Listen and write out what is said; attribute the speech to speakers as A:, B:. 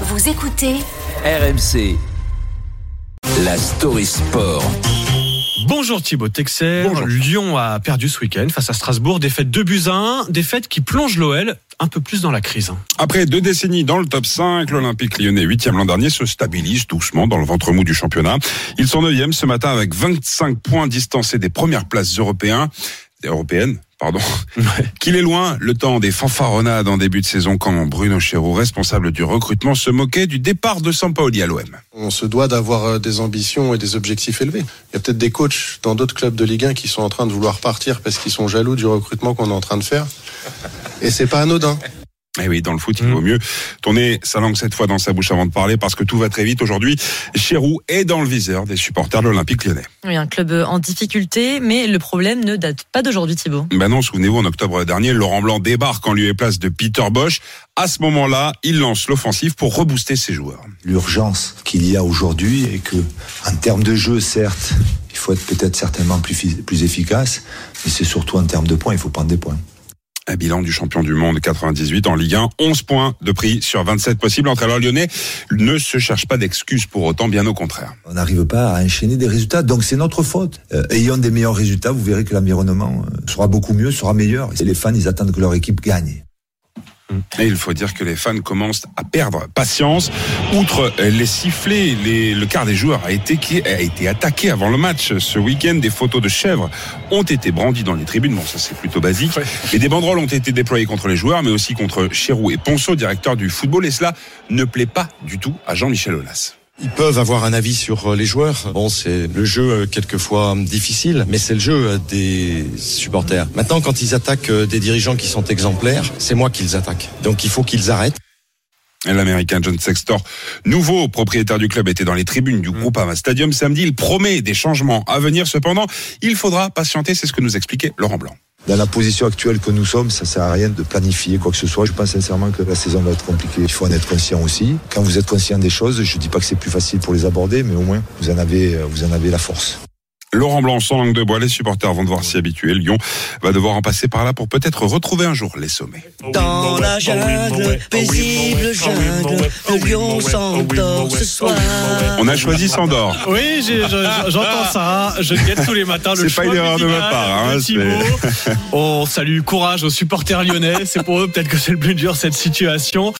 A: Vous écoutez
B: RMC. La story sport.
C: Bonjour Thibaut Texer. Lyon a perdu ce week-end face à Strasbourg. Défaite 2 buts à 1. Défaite qui plonge l'OL un peu plus dans la crise. hein.
D: Après deux décennies dans le top 5, l'Olympique lyonnais, 8e l'an dernier, se stabilise doucement dans le ventre mou du championnat. Ils sont 9e ce matin avec 25 points distancés des premières places européennes. européennes. Pardon. Qu'il est loin le temps des fanfaronnades en début de saison quand Bruno Chéreau, responsable du recrutement, se moquait du départ de Sampaoli à l'OM.
E: On se doit d'avoir euh, des ambitions et des objectifs élevés. Il y a peut-être des coachs dans d'autres clubs de Ligue 1 qui sont en train de vouloir partir parce qu'ils sont jaloux du recrutement qu'on est en train de faire. Et c'est pas anodin.
D: Eh oui, dans le foot, il vaut mieux tourner sa langue cette fois dans sa bouche avant de parler parce que tout va très vite aujourd'hui. Chéroux est dans le viseur des supporters de l'Olympique lyonnais.
F: Oui, un club en difficulté, mais le problème ne date pas d'aujourd'hui, Thibaut.
D: Ben non, souvenez-vous, en octobre dernier, Laurent Blanc débarque en lieu et place de Peter Bosch. À ce moment-là, il lance l'offensive pour rebooster ses joueurs.
G: l'urgence qu'il y a aujourd'hui et que, en termes de jeu, certes, il faut être peut-être certainement plus, plus efficace, mais c'est surtout en termes de points, il faut prendre des points.
D: Un bilan du champion du monde 98 en Ligue 1, 11 points de prix sur 27 possibles. L'entraîneur lyonnais ne se cherche pas d'excuses pour autant, bien au contraire.
G: On n'arrive pas à enchaîner des résultats, donc c'est notre faute. Euh, ayant des meilleurs résultats, vous verrez que l'environnement euh, sera beaucoup mieux, sera meilleur. Et les fans, ils attendent que leur équipe gagne.
D: Et il faut dire que les fans commencent à perdre patience. Outre les sifflets, les- le quart des joueurs a été, qui a été attaqué avant le match. Ce week-end, des photos de chèvres ont été brandies dans les tribunes. Bon, ça c'est plutôt basique. Et des banderoles ont été déployées contre les joueurs, mais aussi contre Chirou et Ponceau, directeur du football. Et cela ne plaît pas du tout à Jean-Michel Aulas.
H: Ils peuvent avoir un avis sur euh, les joueurs. Bon, c'est le jeu euh, quelquefois difficile, mais c'est le jeu euh, des supporters. Maintenant, quand ils attaquent des dirigeants qui sont exemplaires, c'est moi qu'ils attaquent. Donc il faut qu'ils arrêtent.
D: L'Américain John Sextor, nouveau propriétaire du club, était dans les tribunes du groupe Ama Stadium samedi. Il promet des changements à venir. Cependant, il faudra patienter. C'est ce que nous expliquait Laurent Blanc.
G: Dans la position actuelle que nous sommes, ça sert à rien de planifier quoi que ce soit. Je pense sincèrement que la saison va être compliquée. Il faut en être conscient aussi. Quand vous êtes conscient des choses, je dis pas que c'est plus facile pour les aborder, mais au moins vous en avez, euh, vous en avez la force.
D: Laurent Blanc, sans langue de bois, les supporters vont devoir s'y habituer. Lyon va devoir en passer par là pour peut-être retrouver un jour les sommets.
I: Dans la jungle, paisible jungle, le lion s'endort ce soir.
D: On a choisi Sandor.
C: Oui, j'entends ça. Je guette tous les matins le
D: C'est pas une erreur de ma part, hein.
C: On salue courage aux supporters lyonnais. C'est pour eux peut-être que c'est le plus dur cette situation.